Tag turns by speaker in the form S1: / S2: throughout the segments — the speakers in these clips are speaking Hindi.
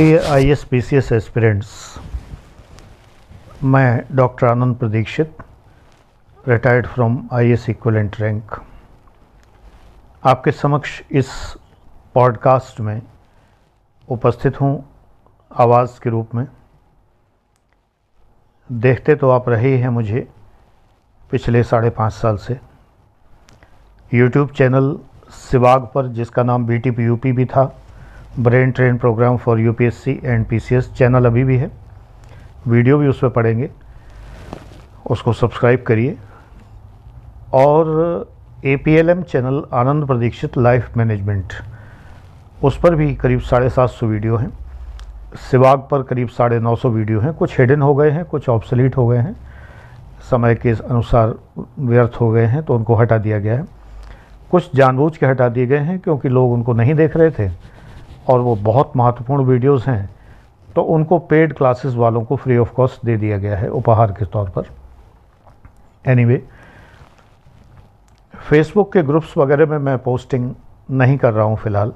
S1: प्रिय I S P C S aspirants मैं doctor Anand Pradikshit retired from I S equivalent rank आपके समक्ष इस पॉडकास्ट में उपस्थित हूँ आवाज़ के रूप में। देखते तो आप रहे हैं मुझे पिछले साढ़े पाँच साल से। यूट्यूब चैनल सिवाग पर, जिसका नाम B T P U P भी था brain train program for U P S C and P C S channel अभी भी है। वीडियो भी उस पर पढ़ेंगे। उसको सब्सक्राइब करिए। और A P L M channel Anand Pradikshit life management, उस पर भी करीब साढ़े सात सौ वीडियो हैं। सिवाग पर करीब साढ़े नौ सौ वीडियो हैं। कुछ हिडन हो गए हैं, कुछ ऑब्सलीट हो गए हैं। समय के अनुसार व्यर्थ हो गए हैं तो उनको हटा दिया गया है। कुछ जानबूझ के हटा दिए गए हैं, क्योंकि लोग उनको नहीं देख रहे थे। और वो बहुत महत्वपूर्ण वीडियोस हैं तो उनको पेड क्लासेस वालों को फ्री ऑफ़ कॉस्ट दे दिया गया है उपहार के तौर पर। एनीवे anyway, फेसबुक के ग्रुप्स वगैरह में मैं पोस्टिंग नहीं कर रहा हूँ फ़िलहाल।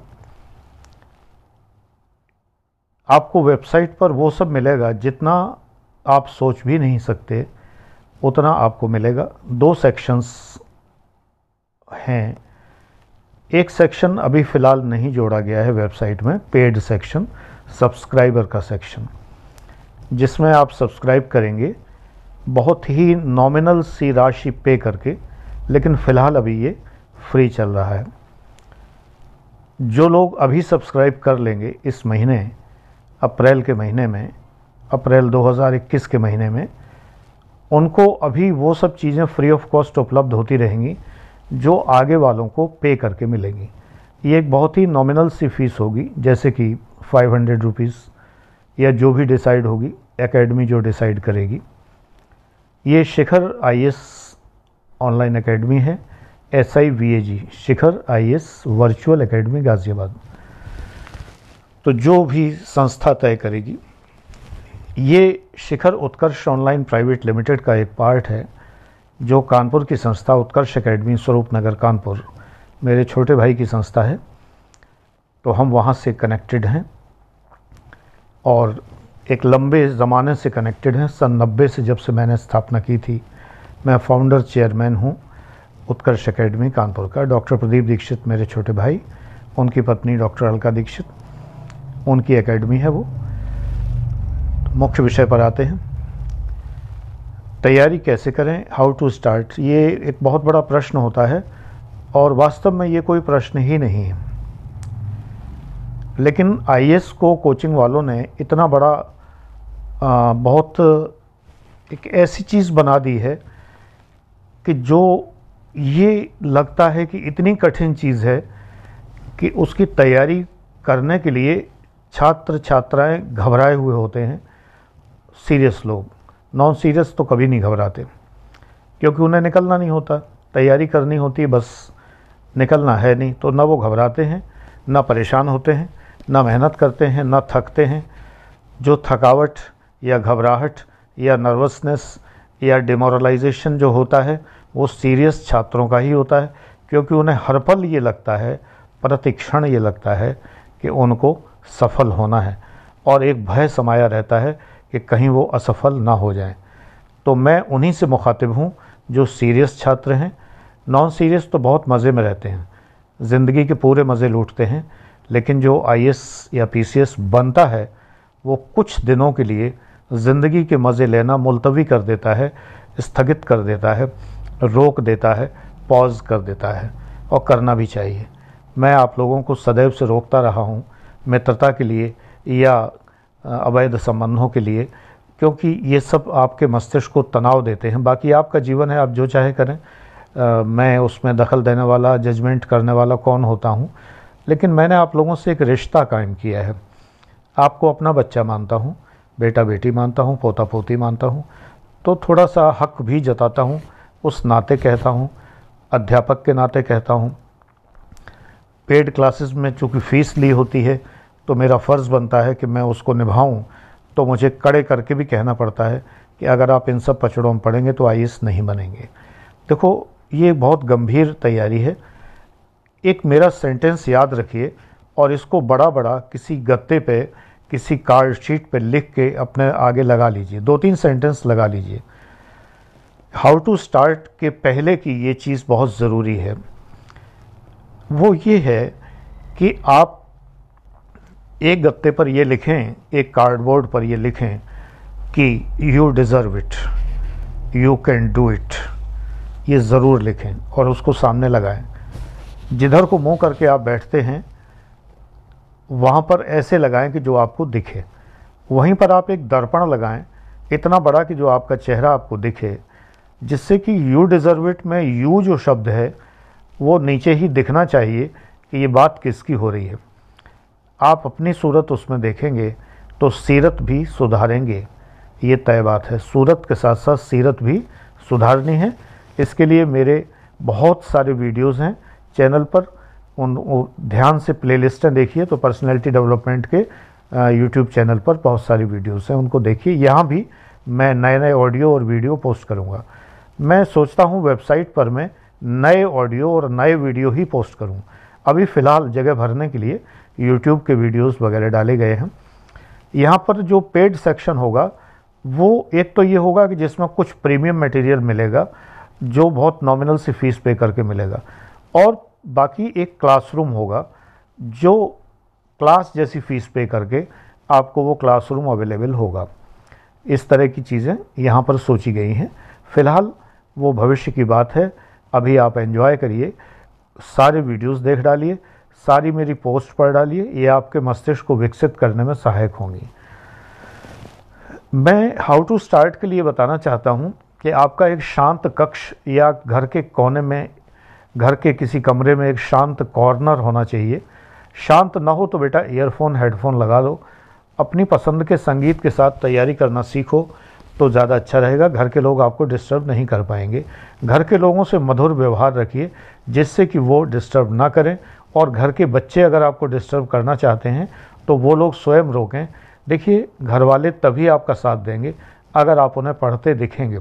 S1: आपको वेबसाइट पर वो सब मिलेगा जितना आप सोच भी नहीं सकते उतना आपको मिलेगा। दो सेक्शंस हैं एक सेक्शन अभी फ़िलहाल नहीं जोड़ा गया है वेबसाइट में पेड सेक्शन सब्सक्राइबर का सेक्शन जिसमें आप सब्सक्राइब करेंगे। बहुत ही नॉमिनल सी राशि पे करके, लेकिन फ़िलहाल अभी ये फ्री चल रहा है। जो लोग अभी सब्सक्राइब कर लेंगे इस महीने, अप्रैल के महीने में, अप्रैल 2021 के महीने में, उनको अभी वो सब चीज़ें फ्री ऑफ़ कॉस्ट उपलब्ध होती रहेंगी। जो आगे वालों को पे करके मिलेंगी। ये एक बहुत ही नॉमिनल सी फ़ीस होगी, जैसे कि फाइव हंड्रेड रुपीज़ या जो भी डिसाइड होगी एकेडमी जो डिसाइड करेगी। ये शिखर आईएएस ऑनलाइन एकेडमी है S I V A G Shikhar IAS virtual academy Ghaziabad. तो जो भी संस्था तय करेगी, ये Shikhar Utkarsh online private limited का एक पार्ट है। जो कानपुर की संस्था उत्कर्ष एकेडमी स्वरूप नगर कानपुर, मेरे छोटे भाई की संस्था है तो हम वहाँ से कनेक्टेड हैं और एक लंबे ज़माने से कनेक्टेड हैं। सन नब्बे से जब से मैंने स्थापना की थी, मैं फाउंडर चेयरमैन हूँ उत्कर्ष एकेडमी कानपुर का। डॉक्टर प्रदीप दीक्षित मेरे छोटे भाई, उनकी पत्नी डॉक्टर अलका दीक्षित, उनकी एकेडमी है वो। तो मुख्य विषय पर आते हैं। तैयारी कैसे करें? हाउ टू स्टार्ट ये एक बहुत बड़ा प्रश्न होता है और वास्तव में ये कोई प्रश्न ही नहीं है। लेकिन आई को कोचिंग वालों ने इतना बड़ा आ, बहुत एक ऐसी चीज़ बना दी है कि जो ये लगता है कि इतनी कठिन चीज़ है कि उसकी तैयारी करने के लिए छात्र छात्राएँ घबराए हुए होते हैं सीरियस लोग। नॉन सीरियस तो कभी नहीं घबराते, क्योंकि उन्हें निकलना नहीं होता। तैयारी करनी होती है, बस निकलना है नहीं तो ना वो घबराते हैं, ना परेशान होते हैं, ना मेहनत करते हैं, ना थकते हैं। जो थकावट या घबराहट या नर्वसनेस या डिमोरलाइजेशन जो होता है, वो सीरियस छात्रों का ही होता है, क्योंकि उन्हें हर पल ये लगता है, प्रतिक्षण ये लगता है कि उनको सफल होना है। और एक भय समाया रहता है कि कहीं वो असफल ना हो जाए। तो मैं उन्हीं से मुखातिब हूँ जो सीरियस छात्र हैं। नॉन सीरियस तो बहुत मज़े में रहते हैं। ज़िंदगी के पूरे मज़े लूटते हैं। लेकिन जो आई या पीसीएस बनता है, वो कुछ दिनों के लिए ज़िंदगी के मज़े लेना मुलतवी कर देता है, स्थगित कर देता है, रोक देता है, पॉज कर देता है और करना भी चाहिए। मैं आप लोगों को सदैव से रोकता रहा हूँ मित्रता के लिए या अवैध संबंधों के लिए क्योंकि ये सब आपके मस्तिष्क को तनाव देते हैं। बाकी आपका जीवन है आप जो चाहे करें। आ, मैं उसमें दखल देने वाला जजमेंट करने वाला कौन होता हूँ? लेकिन मैंने आप लोगों से एक रिश्ता कायम किया है। आपको अपना बच्चा मानता हूँ बेटा बेटी मानता हूँ पोता पोती मानता हूँ तो थोड़ा सा हक भी जताता हूँ उस नाते कहता हूँ अध्यापक के नाते कहता हूँ। पेड क्लासेस में चूँकि फ़ीस ली होती है तो मेरा फ़र्ज़ बनता है कि मैं उसको निभाऊं। तो मुझे कड़े करके भी कहना पड़ता है कि अगर आप इन सब पचड़ों में पढ़ेंगे तो आई नहीं बनेंगे। देखो, ये बहुत गंभीर तैयारी है। एक मेरा सेंटेंस याद रखिए और इसको बड़ा बड़ा किसी गत्ते पे, किसी कार्ड शीट पर लिख के अपने आगे लगा लीजिए। दो तीन सेंटेंस लगा लीजिए। हाउ टू स्टार्ट के पहले की ये चीज़ बहुत ज़रूरी है। वो ये है कि आप एक गत्ते पर ये लिखें, एक कार्डबोर्ड पर ये लिखें कि you deserve it you can do it ये ज़रूर लिखें और उसको सामने लगाएँ। जिधर को मुँह करके आप बैठते हैं, वहाँ पर ऐसे लगाएँ कि जो आपको दिखे। वहीं पर आप एक दर्पण लगाएँ, इतना बड़ा कि जो आपका चेहरा आपको दिखे, जिससे कि यू डिज़र्व इट में यू जो शब्द है, वो नीचे ही दिखना चाहिए कि ये बात किसकी हो रही है। आप अपनी सूरत उसमें देखेंगे तो सीरत भी सुधारेंगे। ये तय बात है। सूरत के साथ साथ सीरत भी सुधारनी है। इसके लिए मेरे बहुत सारे वीडियोस हैं चैनल पर। उन ध्यान से प्लेलिस्टें देखिए तो पर्सनैलिटी डेवलपमेंट के यूट्यूब चैनल पर बहुत सारी वीडियोस हैं। उनको देखिए। यहाँ भी मैं नए नए ऑडियो और वीडियो पोस्ट करूँगा। मैं सोचता हूँ वेबसाइट पर मैं नए ऑडियो और नए वीडियो ही पोस्ट करूँ। अभी फ़िलहाल जगह भरने के लिए यूट्यूब के वीडियोस वगैरह डाले गए हैं। यहाँ पर जो पेड सेक्शन होगा, वो एक तो ये होगा कि जिसमें कुछ प्रीमियम मटेरियल मिलेगा, जो बहुत नॉमिनल सी फ़ीस पे करके मिलेगा। और बाकी एक क्लासरूम होगा, जो क्लास जैसी फ़ीस पे करके आपको वो क्लासरूम अवेलेबल होगा। इस तरह की चीज़ें यहाँ पर सोची गई हैं। फ़िलहाल वो भविष्य की बात है। अभी आप एंजॉय करिए, सारे वीडियोस देख डालिए। सारी मेरी पोस्ट पढ़ डालिए, ये आपके मस्तिष्क को विकसित करने में सहायक होंगी। मैं हाउ टू स्टार्ट के लिए बताना चाहता हूँ कि आपका एक शांत कक्ष या घर के कोने में, घर के किसी कमरे में एक शांत कॉर्नर होना चाहिए। शांत ना हो तो बेटा ईयरफोन हेडफोन लगा दो। अपनी पसंद के संगीत के साथ तैयारी करना सीखो तो ज़्यादा अच्छा रहेगा। घर के लोग आपको डिस्टर्ब नहीं कर पाएँगे। घर के लोगों से मधुर व्यवहार रखिए, जिससे कि वो डिस्टर्ब ना करें। और घर के बच्चे अगर आपको डिस्टर्ब करना चाहते हैं तो वो लोग स्वयं रोकें। देखिए घर वाले तभी आपका साथ देंगे अगर आप उन्हें पढ़ते दिखेंगे।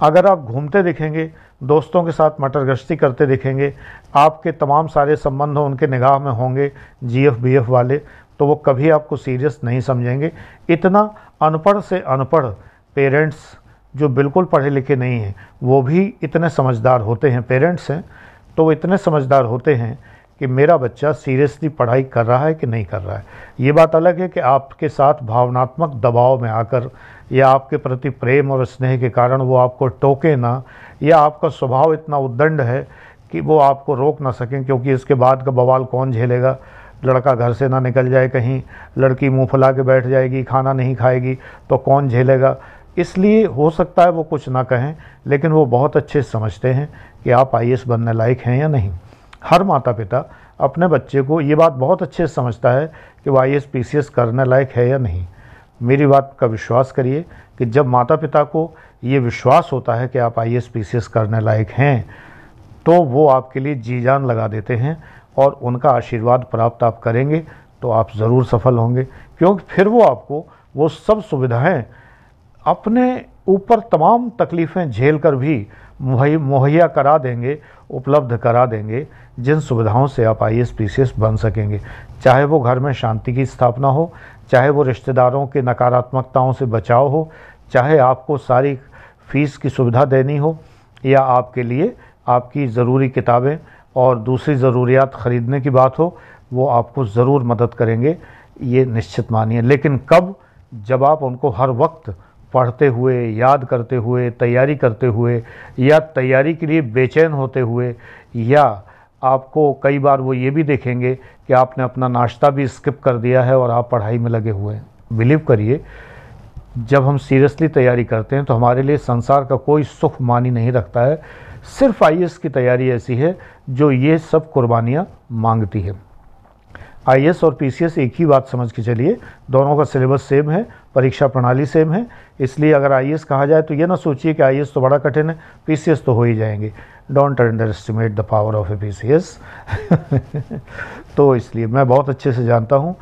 S1: अगर आप घूमते दिखेंगे, दोस्तों के साथ मटर गश्ती करते दिखेंगे, आपके तमाम सारे संबंध उनके निगाह में होंगे जीएफ बीएफ वाले तो वो कभी आपको सीरियस नहीं समझेंगे। इतना अनपढ़ से अनपढ़ पेरेंट्स जो बिल्कुल पढ़े लिखे नहीं हैं, वो भी इतने समझदार होते हैं पेरेंट्स हैं तो वो इतने समझदार होते हैं कि मेरा बच्चा सीरियसली पढ़ाई कर रहा है कि नहीं कर रहा है। ये बात अलग है कि आपके साथ भावनात्मक दबाव में आकर या आपके प्रति प्रेम और स्नेह के कारण वो आपको टोके ना, या आपका स्वभाव इतना उद्दंड है कि वो आपको रोक ना सकें, क्योंकि इसके बाद का बवाल कौन झेलेगा? लड़का घर से ना निकल जाए कहीं, लड़की मुँह फुला के बैठ जाएगी, खाना नहीं खाएगी तो कौन झेलेगा? इसलिए हो सकता है वो कुछ ना कहें, लेकिन वो बहुत अच्छे समझते हैं कि आप आई बनने लायक हैं या नहीं। हर माता पिता अपने बच्चे को ये बात बहुत अच्छे से समझता है कि वो आई एस करने लायक है या नहीं। मेरी बात का विश्वास करिए कि जब माता पिता को ये विश्वास होता है कि आप आई एस करने लायक हैं तो वो आपके लिए जी जान लगा देते हैं और उनका आशीर्वाद प्राप्त आप करेंगे तो आप ज़रूर सफल होंगे, क्योंकि फिर वो आपको वो सब सुविधाएँ अपने ऊपर तमाम तकलीफ़ें झेल कर भी मुहैया करा देंगे, उपलब्ध करा देंगे, जिन सुविधाओं से आप आई एस बन सकेंगे। चाहे वो घर में शांति की स्थापना हो, चाहे वो रिश्तेदारों के नकारात्मकताओं से बचाव हो, चाहे आपको सारी फ़ीस की सुविधा देनी हो, या आपके लिए आपकी ज़रूरी किताबें और दूसरी ज़रूरियात ख़रीदने की बात हो, वो आपको ज़रूर मदद करेंगे, ये निश्चित मानिए। लेकिन कब? जब आप उनको हर वक्त पढ़ते हुए, याद करते हुए, तैयारी करते हुए, या तैयारी के लिए बेचैन होते हुए, या आपको कई बार वो ये भी देखेंगे कि आपने अपना नाश्ता भी स्किप कर दिया है और आप पढ़ाई में लगे हुए हैं। बिलीव करिए, जब हम सीरियसली तैयारी करते हैं तो हमारे लिए संसार का कोई सुख मानी नहीं रखता है। सिर्फ़ आई की तैयारी ऐसी है जो ये सब कुर्बानियाँ मांगती है। आईएएस और पीसीएस एक ही बात समझ के चलिए, दोनों का सिलेबस सेम है परीक्षा प्रणाली सेम है, इसलिए अगर आई कहा जाए तो ये ना सोचिए कि आई तो बड़ा कठिन है पीसीएस तो हो ही जाएँगे। Don't underestimate the power of A P तो इसलिए मैं बहुत अच्छे से जानता हूँ,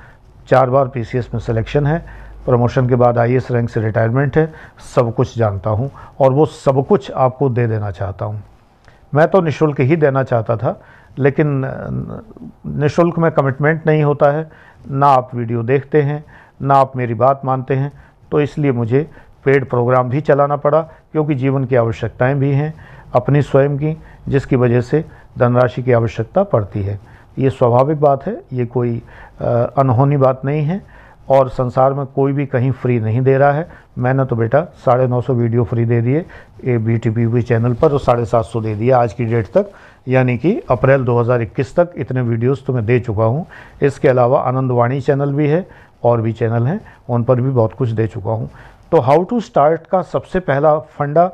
S1: चार बार पीसीएस में सिलेक्शन है प्रमोशन के बाद आई रैंक से रिटायरमेंट है, सब कुछ जानता हूँ और वो सब कुछ आपको दे देना चाहता हूँ। मैं तो निःशुल्क ही देना चाहता था, लेकिन निःशुल्क में कमिटमेंट नहीं होता है, ना आप वीडियो देखते हैं ना आप मेरी बात मानते हैं। तो इसलिए मुझे पेड प्रोग्राम भी चलाना पड़ा, क्योंकि जीवन की आवश्यकताएँ भी हैं अपनी स्वयं की, जिसकी वजह से धनराशि की आवश्यकता पड़ती है। ये स्वाभाविक बात है, ये कोई अनहोनी बात नहीं है, और संसार में कोई भी कहीं फ्री नहीं दे रहा है। मैंने तो बेटा साढ़े नौ सौ वीडियो फ्री दे दिए, A B T P V channel पर, और साढ़े सात सौ दे दिया आज की डेट तक। यानी कि अप्रैल 2021 तक इतने वीडियोस तो मैं दे चुका हूँ। इसके अलावा आनंदवाणी चैनल भी है और भी चैनल हैं, उन पर भी बहुत कुछ दे चुका हूँ। तो हाउ टू स्टार्ट का सबसे पहला फंडा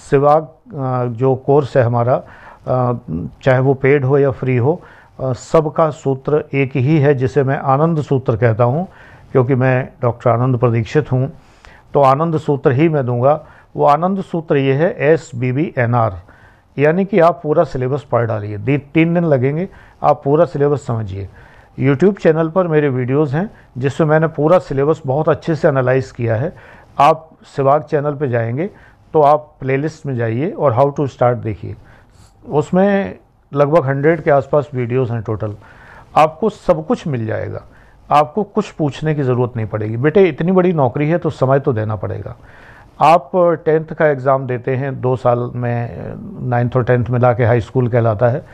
S1: सिवाग जो कोर्स है हमारा चाहे वो पेड हो या फ्री हो सबका सूत्र एक ही है, जिसे मैं आनंद सूत्र कहता हूँ, क्योंकि मैं डॉक्टर आनंद प्रदीक्षित हूँ। तो आनंद सूत्र ही मैं दूँगा। वो आनंद सूत्र ये है S B B N R यानी कि आप पूरा सिलेबस पढ़ डालिए। तीन दिन लगेंगे, आप पूरा सिलेबस समझिए। यूट्यूब चैनल पर मेरे वीडियोस हैं, जिसमें मैंने पूरा सिलेबस बहुत अच्छे से एनालाइज किया है। आप सिवाग चैनल पर जाएँगे तो आप प्लेलिस्ट में जाइए और हाउ टू स्टार्ट देखिए। उसमें लगभग हंड्रेड के आसपास वीडियोस हैं टोटल आपको सब कुछ मिल जाएगा। आपको कुछ पूछने की ज़रूरत नहीं पड़ेगी। बेटे, इतनी बड़ी नौकरी है तो समय तो देना पड़ेगा। आप टेंथ का एग्ज़ाम देते हैं, दो साल में नाइन्थ और टेंथ मिला के हाई स्कूल कहलाता है।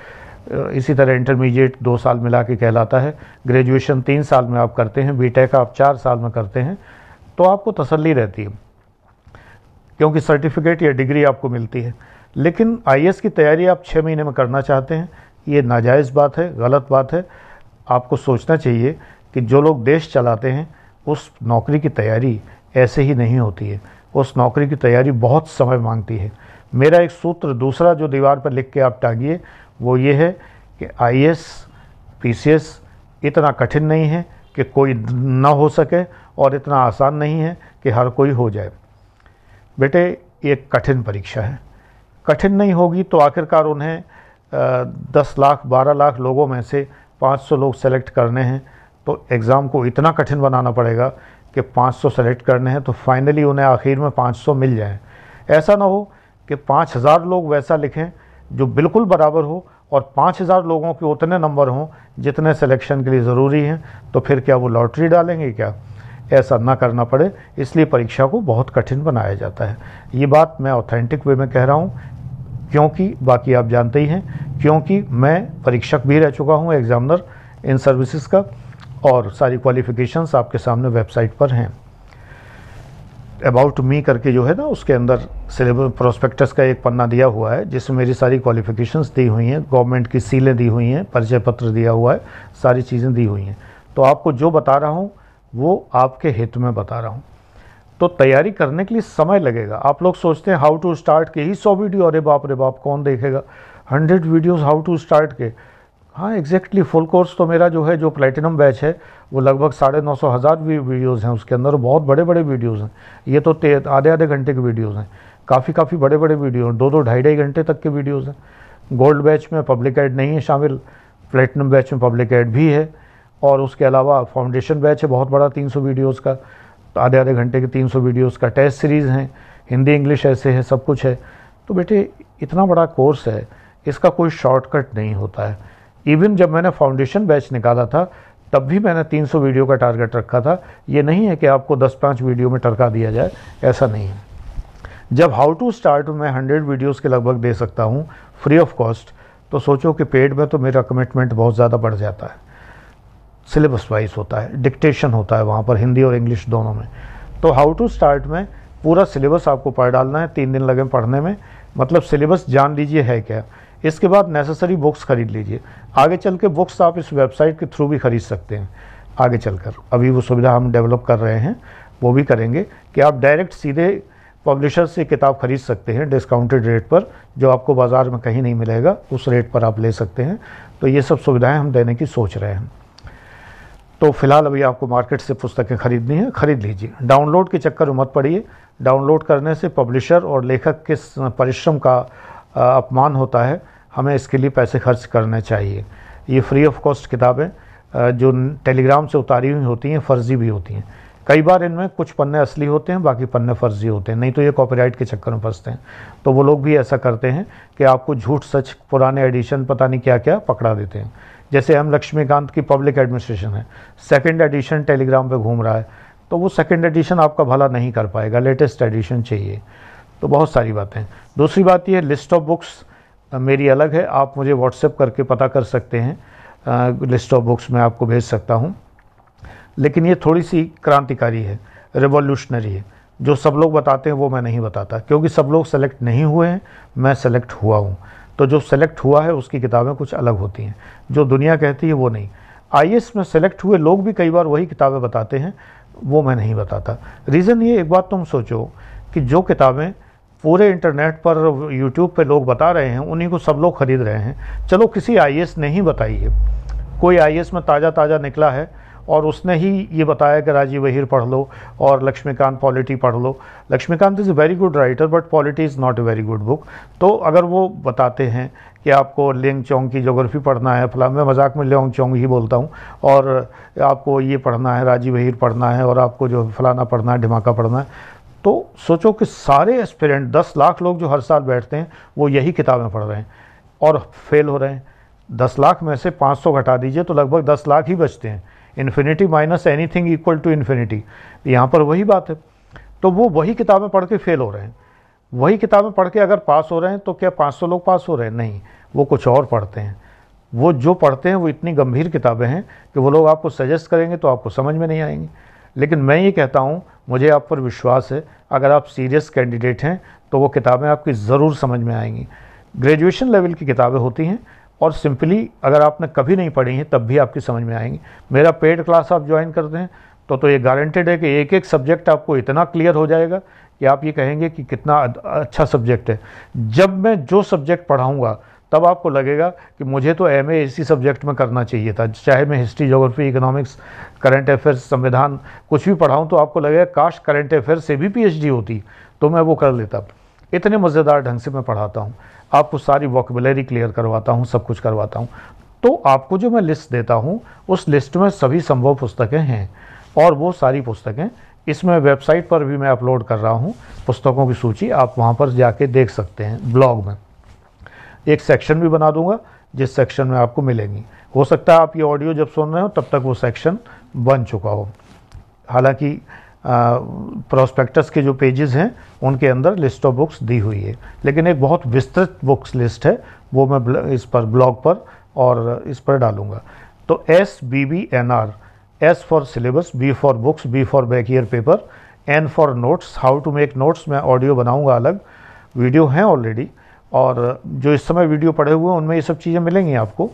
S1: इसी तरह इंटरमीडिएट दो साल मिला के कहलाता है। ग्रेजुएशन तीन साल में आप करते हैं बीटेक आप चार साल में करते हैं तो आपको तसल्ली रहती है, क्योंकि सर्टिफिकेट या डिग्री आपको मिलती है। लेकिन आईएएस की तैयारी आप छः महीने में करना चाहते हैं, ये नाजायज़ बात है, गलत बात है। आपको सोचना चाहिए कि जो लोग देश चलाते हैं, उस नौकरी की तैयारी ऐसे ही नहीं होती है। उस नौकरी की तैयारी बहुत समय मांगती है। मेरा एक सूत्र दूसरा जो दीवार पर लिख के आप टांगिए वो ये है कि I S P C S इतना कठिन नहीं है कि कोई ना हो सके और इतना आसान नहीं है कि हर कोई हो जाए। बेटे, ये कठिन परीक्षा है। कठिन नहीं होगी तो आखिरकार उन्हें दस लाख, बारह लाख लोगों में से पाँच सौ लोग सेलेक्ट करने हैं। तो एग्ज़ाम को इतना कठिन बनाना पड़ेगा कि पाँच सौ सेलेक्ट करने हैं तो फाइनली उन्हें आखिर में पाँच सौ मिल जाएँ। ऐसा ना हो कि पाँच हज़ार लोग वैसा लिखें जो बिल्कुल बराबर हो और पाँच हज़ार लोगों के उतने नंबर हों जितने सिलेक्शन के लिए ज़रूरी हैं तो फिर क्या वो लॉटरी डालेंगे क्या? ऐसा ना करना पड़े, इसलिए परीक्षा को बहुत कठिन बनाया जाता है। ये बात मैं ऑथेंटिक वे में कह रहा हूँ, क्योंकि बाकी आप जानते ही हैं, क्योंकि मैं परीक्षक भी रह चुका हूँ एग्जामिनर इन सर्विसेज़ का, और सारी क्वालिफिकेशंस आपके सामने वेबसाइट पर हैं। अबाउट मी करके जो है ना, उसके अंदर सिलेबस प्रोस्पेक्टस का एक पन्ना दिया हुआ है, जिसमें मेरी सारी क्वालिफिकेशंस दी हुई हैं गवर्नमेंट की सीलें दी हुई हैं, परिचय पत्र दिया हुआ है, सारी चीज़ें दी हुई हैं। तो आपको जो बता रहा हूँ, वो आपके हित में बता रहा हूँ। तो तैयारी करने के लिए समय लगेगा। आप लोग सोचते हैं हाउ टू स्टार्ट के ही सौ वीडियो, अरे बाप रे बाप, कौन देखेगा? Hundred videos how to start के। हाँ एग्जैक्टली फुल कोर्स तो मेरा जो है, जो प्लेटिनम बैच है, वो लगभग साढ़े नौ सौ हज़ार वीडियोज़ हैं उसके अंदर बहुत बड़े बड़े वीडियोज़ हैं। ये तो आधे आधे घंटे के वीडियोज़ हैं। काफ़ी काफ़ी बड़े बड़े वीडियो हैं दो दो ढाई ढाई घंटे तक के वीडियोज़ हैं। गोल्ड बैच में पब्लिक एड नहीं है शामिल प्लेटिनम बैच में पब्लिक एड भी है और उसके अलावा फाउंडेशन बैच है, बहुत बड़ा तीन सौ वीडियोज़ का आधे आधे घंटे के तीन सौ वीडियोज़ का टेस्ट सीरीज़ हैं। हिंदी इंग्लिश ऐसे है, सब कुछ है। तो बेटे, इतना बड़ा कोर्स है, इसका कोई शॉर्टकट नहीं होता है। इवन जब मैंने फाउंडेशन बैच निकाला था, तब भी मैंने 300 वीडियो का टारगेट रखा था। ये नहीं है कि आपको 10-5 वीडियो में टरका दिया जाए, ऐसा नहीं है। जब हाउ टू स्टार्ट मैं 100 वीडियोस के लगभग दे सकता हूँ फ्री ऑफ़ कॉस्ट तो सोचो कि पेड में तो मेरा कमिटमेंट बहुत ज़्यादा बढ़ जाता है। सिलेबस वाइज होता है डिक्टेशन होता है वहाँ पर, हिंदी और इंग्लिश दोनों में। तो हाउ टू स्टार्ट में पूरा सिलेबस आपको पढ़ डालना है, तीन दिन लगे पढ़ने में। मतलब सिलेबस जान लीजिए है क्या? इसके बाद नेसेसरी बुक्स खरीद लीजिए। आगे चल के बुक्स आप इस वेबसाइट के थ्रू भी खरीद सकते हैं। आगे चलकर। अभी वो सुविधा हम डेवलप कर रहे हैं, वो भी करेंगे कि आप डायरेक्ट सीधे पब्लिशर से किताब खरीद सकते हैं डिस्काउंटेड रेट पर, जो आपको बाज़ार में कहीं नहीं मिलेगा, उस रेट पर आप ले सकते हैं। तो ये सब सुविधाएँ हम देने की सोच रहे हैं। तो फ़िलहाल अभी आपको मार्केट से पुस्तकें खरीदनी है, खरीद लीजिए। डाउनलोड के चक्कर मत पड़िए। डाउनलोड करने से पब्लिशर और लेखक के परिश्रम का अपमान होता है हमें इसके लिए पैसे खर्च करने चाहिए। ये फ्री ऑफ़ कॉस्ट किताबें जो टेलीग्राम से उतारी हुई होती हैं, फर्जी भी होती हैं। कई बार इनमें कुछ पन्ने असली होते हैं, बाकी पन्ने फर्जी होते हैं। नहीं तो ये कॉपीराइट के चक्कर में फंसते हैं। तो वो लोग भी ऐसा करते हैं कि आपको झूठ सच पुराने एडिशन पता नहीं क्या क्या पकड़ा देते हैं। जैसे एम लक्ष्मीकांत की पब्लिक एडमिनिस्ट्रेशन है। सेकेंड एडिशन टेलीग्राम पर घूम रहा है। तो वो सेकेंड एडिशन आपका भला नहीं कर पाएगा। लेटेस्ट एडिशन चाहिए। तो बहुत सारी बातें। दूसरी बात ये लिस्ट ऑफ़ बुक्स मेरी अलग है। आप मुझे व्हाट्सएप करके पता कर सकते हैं। लिस्ट ऑफ़ बुक्स मैं आपको भेज सकता हूँ। लेकिन ये थोड़ी सी क्रांतिकारी है रिवॉल्यूशनरी है। जो सब लोग बताते हैं वो मैं नहीं बताता। क्योंकि सब लोग सेलेक्ट नहीं हुए हैं, मैं सेलेक्ट हुआ हूँ। तो जो सेलेक्ट हुआ है, उसकी किताबें कुछ अलग होती हैं। जो दुनिया कहती है, वो नहीं। आई में सेलेक्ट हुए लोग भी कई बार वही किताबें बताते हैं, वो मैं नहीं बताता। रीज़न ये, एक बात तुम सोचो कि जो किताबें पूरे इंटरनेट पर यूट्यूब पे लोग बता रहे हैं, उन्हीं को सब लोग खरीद रहे हैं। चलो किसी आईएएस ने ही बताई है कोई आई में ताज़ा ताज़ा निकला है, और उसने ही ये बताया कि राजीव वहीर पढ़ लो, और लक्ष्मीकांत पॉलिटी पढ़ लो। Laxmikanth is a very good writer but polity is not a very good book तो अगर वो बताते हैं कि आपको लिंग चौंग की जोग्राफी पढ़ना है, फला, मैं मज़ाक में लियोंग चौंग ही बोलता हूँ, और आपको ये पढ़ना है, राजीव वहीर पढ़ना है, और आपको जो फलाना पढ़ना है, ढिमाका पढ़ना है तो सोचो कि सारे एस्पिरेंट दस लाख लोग जो हर साल बैठते हैं, वो यही किताबें पढ़ रहे हैं और फेल हो रहे हैं। दस लाख में से पाँच सौ घटा दीजिए तो लगभग दस लाख ही बचते हैं। Infinity minus anything equal to infinity यहाँ पर वही बात है। तो वो वही किताबें पढ़ के फेल हो रहे हैं। वही किताबें पढ़ के अगर पास हो रहे हैं तो क्या 500 लोग पास हो रहे हैं? नहीं। वो कुछ और पढ़ते हैं। वो जो पढ़ते हैं, वो इतनी गंभीर किताबें हैं कि वो लोग आपको सजेस्ट करेंगे तो आपको समझ में नहीं आएँगी। लेकिन मैं ये कहता हूँ, मुझे आप पर विश्वास है, अगर आप सीरियस कैंडिडेट हैं तो वो किताबें आपकी ज़रूर समझ में आएँगी। ग्रेजुएशन लेवल की किताबें होती हैं, और सिंपली अगर आपने कभी नहीं पढ़ी हैं, तब भी आपकी समझ में आएँगी। मेरा पेड क्लास आप ज्वाइन करते हैं तो तो ये गारंटेड है कि एक एक सब्जेक्ट आपको इतना क्लियर हो जाएगा कि आप ये कहेंगे कि कितना अच्छा सब्जेक्ट है। जब मैं जो सब्जेक्ट पढ़ाऊँगा तब आपको लगेगा कि मुझे तो एम इसी सब्जेक्ट में करना चाहिए था। चाहे मैं history geography economics current affairs संविधान, कुछ भी पढ़ाऊँ तो आपको लगेगा, काश करंट अफेयर्स से भी पीएचडी होती तो मैं वो कर लेता। इतने मज़ेदार ढंग से मैं पढ़ाता हूँ। आपको सारी वॉकबलरी क्लियर करवाता हूँ, सब कुछ करवाता हूँ। तो आपको जो मैं लिस्ट देता हूँ, उस लिस्ट में सभी संभव पुस्तकें हैं। और वो सारी पुस्तकें, इसमें वेबसाइट पर भी मैं अपलोड कर रहा हूँ। पुस्तकों की सूची आप वहाँ पर जाके देख सकते हैं ब्लॉग में। एक सेक्शन भी बना दूँगा, जिस सेक्शन में आपको मिलेंगी। हो सकता है आप ये ऑडियो जब सुन रहे हो, तब तक वो सेक्शन बन चुका हो। हालाँकि प्रोस्पेक्टस के जो पेजेस हैं, उनके अंदर लिस्ट ऑफ़ बुक्स दी हुई है। लेकिन एक बहुत विस्तृत बुक्स लिस्ट है, वो मैं इस पर ब्लॉग पर और इस पर डालूँगा। तो S B B N R S for syllabus B for books B for back year paper N for notes how to make notes मैं ऑडियो बनाऊँगा अलग। वीडियो हैं ऑलरेडी और जो इस समय वीडियो पढ़े हुए हैं, उनमें ये सब चीज़ें मिलेंगी आपको।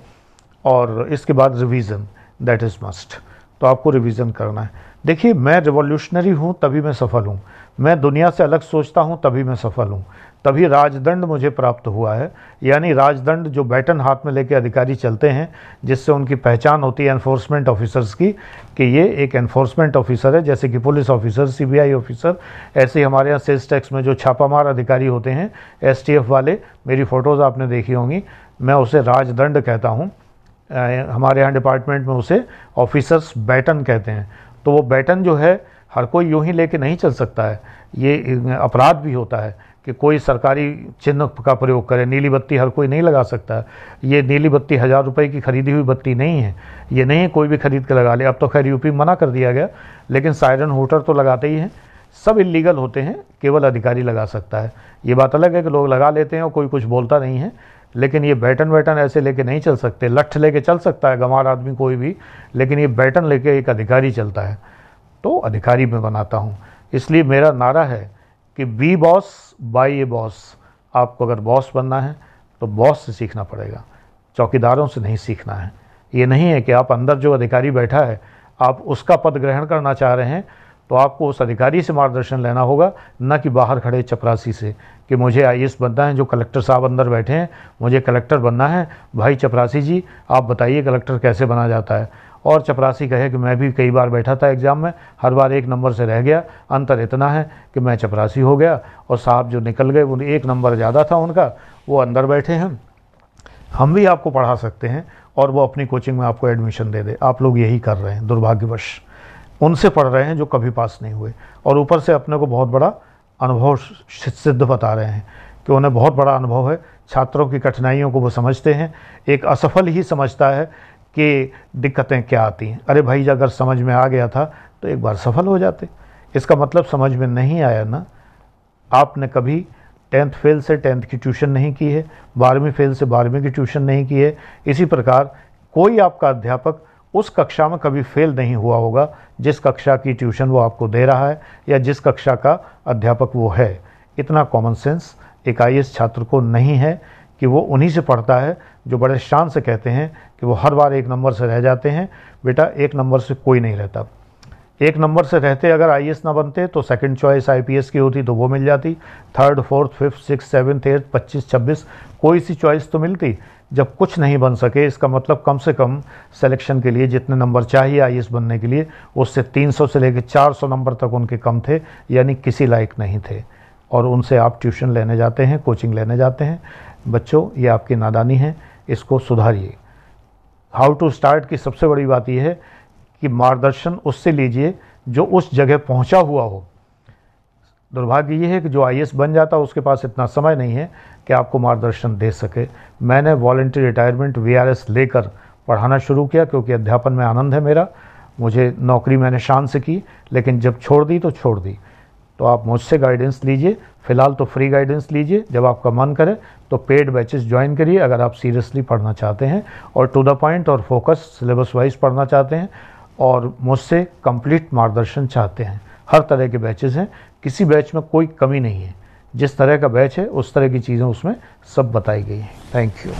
S1: और इसके बाद रिवीजन दैट इज़ मस्ट तो आपको रिवीजन करना है। देखिए, मैं रिवॉल्यूशनरी हूँ, तभी मैं सफल हूँ। मैं दुनिया से अलग सोचता हूँ, तभी मैं सफल हूँ। तभी राजदंड मुझे प्राप्त हुआ है। यानी राजदंड जो बैटन हाथ में लेके अधिकारी चलते हैं, जिससे उनकी पहचान होती है एनफोर्समेंट ऑफिसर्स की, कि ये एक एनफोर्समेंट ऑफिसर है, जैसे कि पुलिस ऑफिसर सीबीआई ऑफिसर ऐसे ही हमारे यहाँ सेल्स टैक्स में जो छापामार अधिकारी होते हैं एसटीएफ वाले, मेरी फ़ोटोज़ आपने देखी होंगी। मैं उसे राजदंड कहता हूँ। हमारे यहाँ डिपार्टमेंट में उसे ऑफिसर्स बैटन कहते हैं। तो वो बैटन जो है, हर कोई यूँ ही लेके नहीं चल सकता है। ये अपराध भी होता है। कि कोई सरकारी चिन्ह का प्रयोग करे, नीली बत्ती हर कोई नहीं लगा सकता। ये नीली बत्ती हज़ार रुपए की खरीदी हुई बत्ती नहीं है। ये नहीं कोई भी खरीद के लगा ले। अब तो खैर यूपी मना कर दिया गया, लेकिन सायरन होटर तो लगाते ही हैं। सब इलीगल होते हैं, केवल अधिकारी लगा सकता है। ये बात अलग है कि लोग लगा लेते हैं और कोई कुछ बोलता नहीं है, लेकिन ये बैटन वैटन ऐसे लेके नहीं चल सकते। लठ लेके चल सकता है गंवार आदमी कोई भी, लेकिन ये बैटन लेके एक अधिकारी चलता है। तो अधिकारी मैं बनाता हूँ। इसलिए मेरा नारा है कि be boss by a boss आपको अगर बॉस बनना है तो बॉस से सीखना पड़ेगा। चौकीदारों से नहीं सीखना है। ये नहीं है कि आप अंदर जो अधिकारी बैठा है, आप उसका पद ग्रहण करना चाह रहे हैं तो आपको उस अधिकारी से मार्गदर्शन लेना होगा, न कि बाहर खड़े चपरासी से, कि मुझे आईएएस बनना है जो कलेक्टर साहब अंदर बैठे हैं, मुझे कलेक्टर बनना है। भाई चपरासी जी, आप बताइए कलेक्टर कैसे बना जाता है। और चपरासी कहे कि मैं भी कई बार बैठा था एग्ज़ाम में, हर बार एक नंबर से रह गया। अंतर इतना है कि मैं चपरासी हो गया और साहब जो निकल गए, वो एक नंबर ज़्यादा था उनका, वो अंदर बैठे हैं। हम भी आपको पढ़ा सकते हैं और वो अपनी कोचिंग में आपको एडमिशन दे दे। आप लोग यही कर रहे हैं, दुर्भाग्यवश। उनसे पढ़ रहे हैं जो कभी पास नहीं हुए और ऊपर से अपने को बहुत बड़ा अनुभव सिद्ध बता रहे हैं कि उन्हें बहुत बड़ा अनुभव है। छात्रों की कठिनाइयों को वो समझते हैं। एक असफल ही समझता है कि दिक्कतें क्या आती हैं। अरे भाई अगर समझ में आ गया था तो एक बार सफल हो जाते। इसका मतलब समझ में नहीं आया ना। आपने कभी टेंथ फेल से टेंथ की ट्यूशन नहीं की है, बारहवीं फेल से बारहवीं की ट्यूशन नहीं की है। इसी प्रकार कोई आपका अध्यापक उस कक्षा में कभी फेल नहीं हुआ होगा, जिस कक्षा की ट्यूशन वो आपको दे रहा है, या जिस कक्षा का अध्यापक वो है। इतना कॉमन सेंस एक आई छात्र को नहीं है। कि वो उन्हीं से पढ़ता है, जो बड़े शान से कहते हैं कि वो हर बार एक नंबर से रह जाते हैं। बेटा, एक नंबर से कोई नहीं रहता। एक नंबर से रहते अगर आई ना बनते तो सेकंड चॉइस आईपीएस की होती तो वो मिल जाती। Third fourth fifth six seventh eighth पच्चीस, छब्बीस, कोई सी चॉइस तो मिलती। जब कुछ नहीं बन सके, इसका मतलब कम से कम सिलेक्शन के लिए जितने नंबर चाहिए आईएएस बनने के लिए, उससे 300 से लेकर 400 नंबर तक उनके कम थे, यानी किसी लायक नहीं थे। और उनसे आप ट्यूशन लेने जाते हैं कोचिंग लेने जाते हैं। बच्चों, ये आपकी नादानी है, इसको सुधारिए। हाउ टू स्टार्ट की सबसे बड़ी बात यह है कि मार्गदर्शन उससे लीजिए जो उस जगह पहुँचा हुआ हो। दुर्भाग्य ये है कि जो आई बन जाता है उसके पास इतना समय नहीं है कि आपको मार्गदर्शन दे सके। मैंने वॉल्ट्री रिटायरमेंट वीआरएस लेकर पढ़ाना शुरू किया क्योंकि अध्यापन में आनंद है मेरा। मुझे नौकरी मैंने शान से की, लेकिन जब छोड़ दी तो छोड़ दी। तो आप मुझसे गाइडेंस लीजिए। फ़िलहाल तो फ्री गाइडेंस लीजिए। जब आपका मन करे तो पेड बैचेस ज्वाइन करिए अगर आप सीरियसली पढ़ना चाहते हैं। और टू द पॉइंट और फोकस सिलेबस वाइज पढ़ना चाहते हैं और मुझसे कंप्लीट मार्गदर्शन चाहते हैं। हर तरह के बैचेस हैं। किसी बैच में कोई कमी नहीं है। जिस तरह का बैच है, उस तरह की चीज़ें उसमें सब बताई गई हैं। Thank you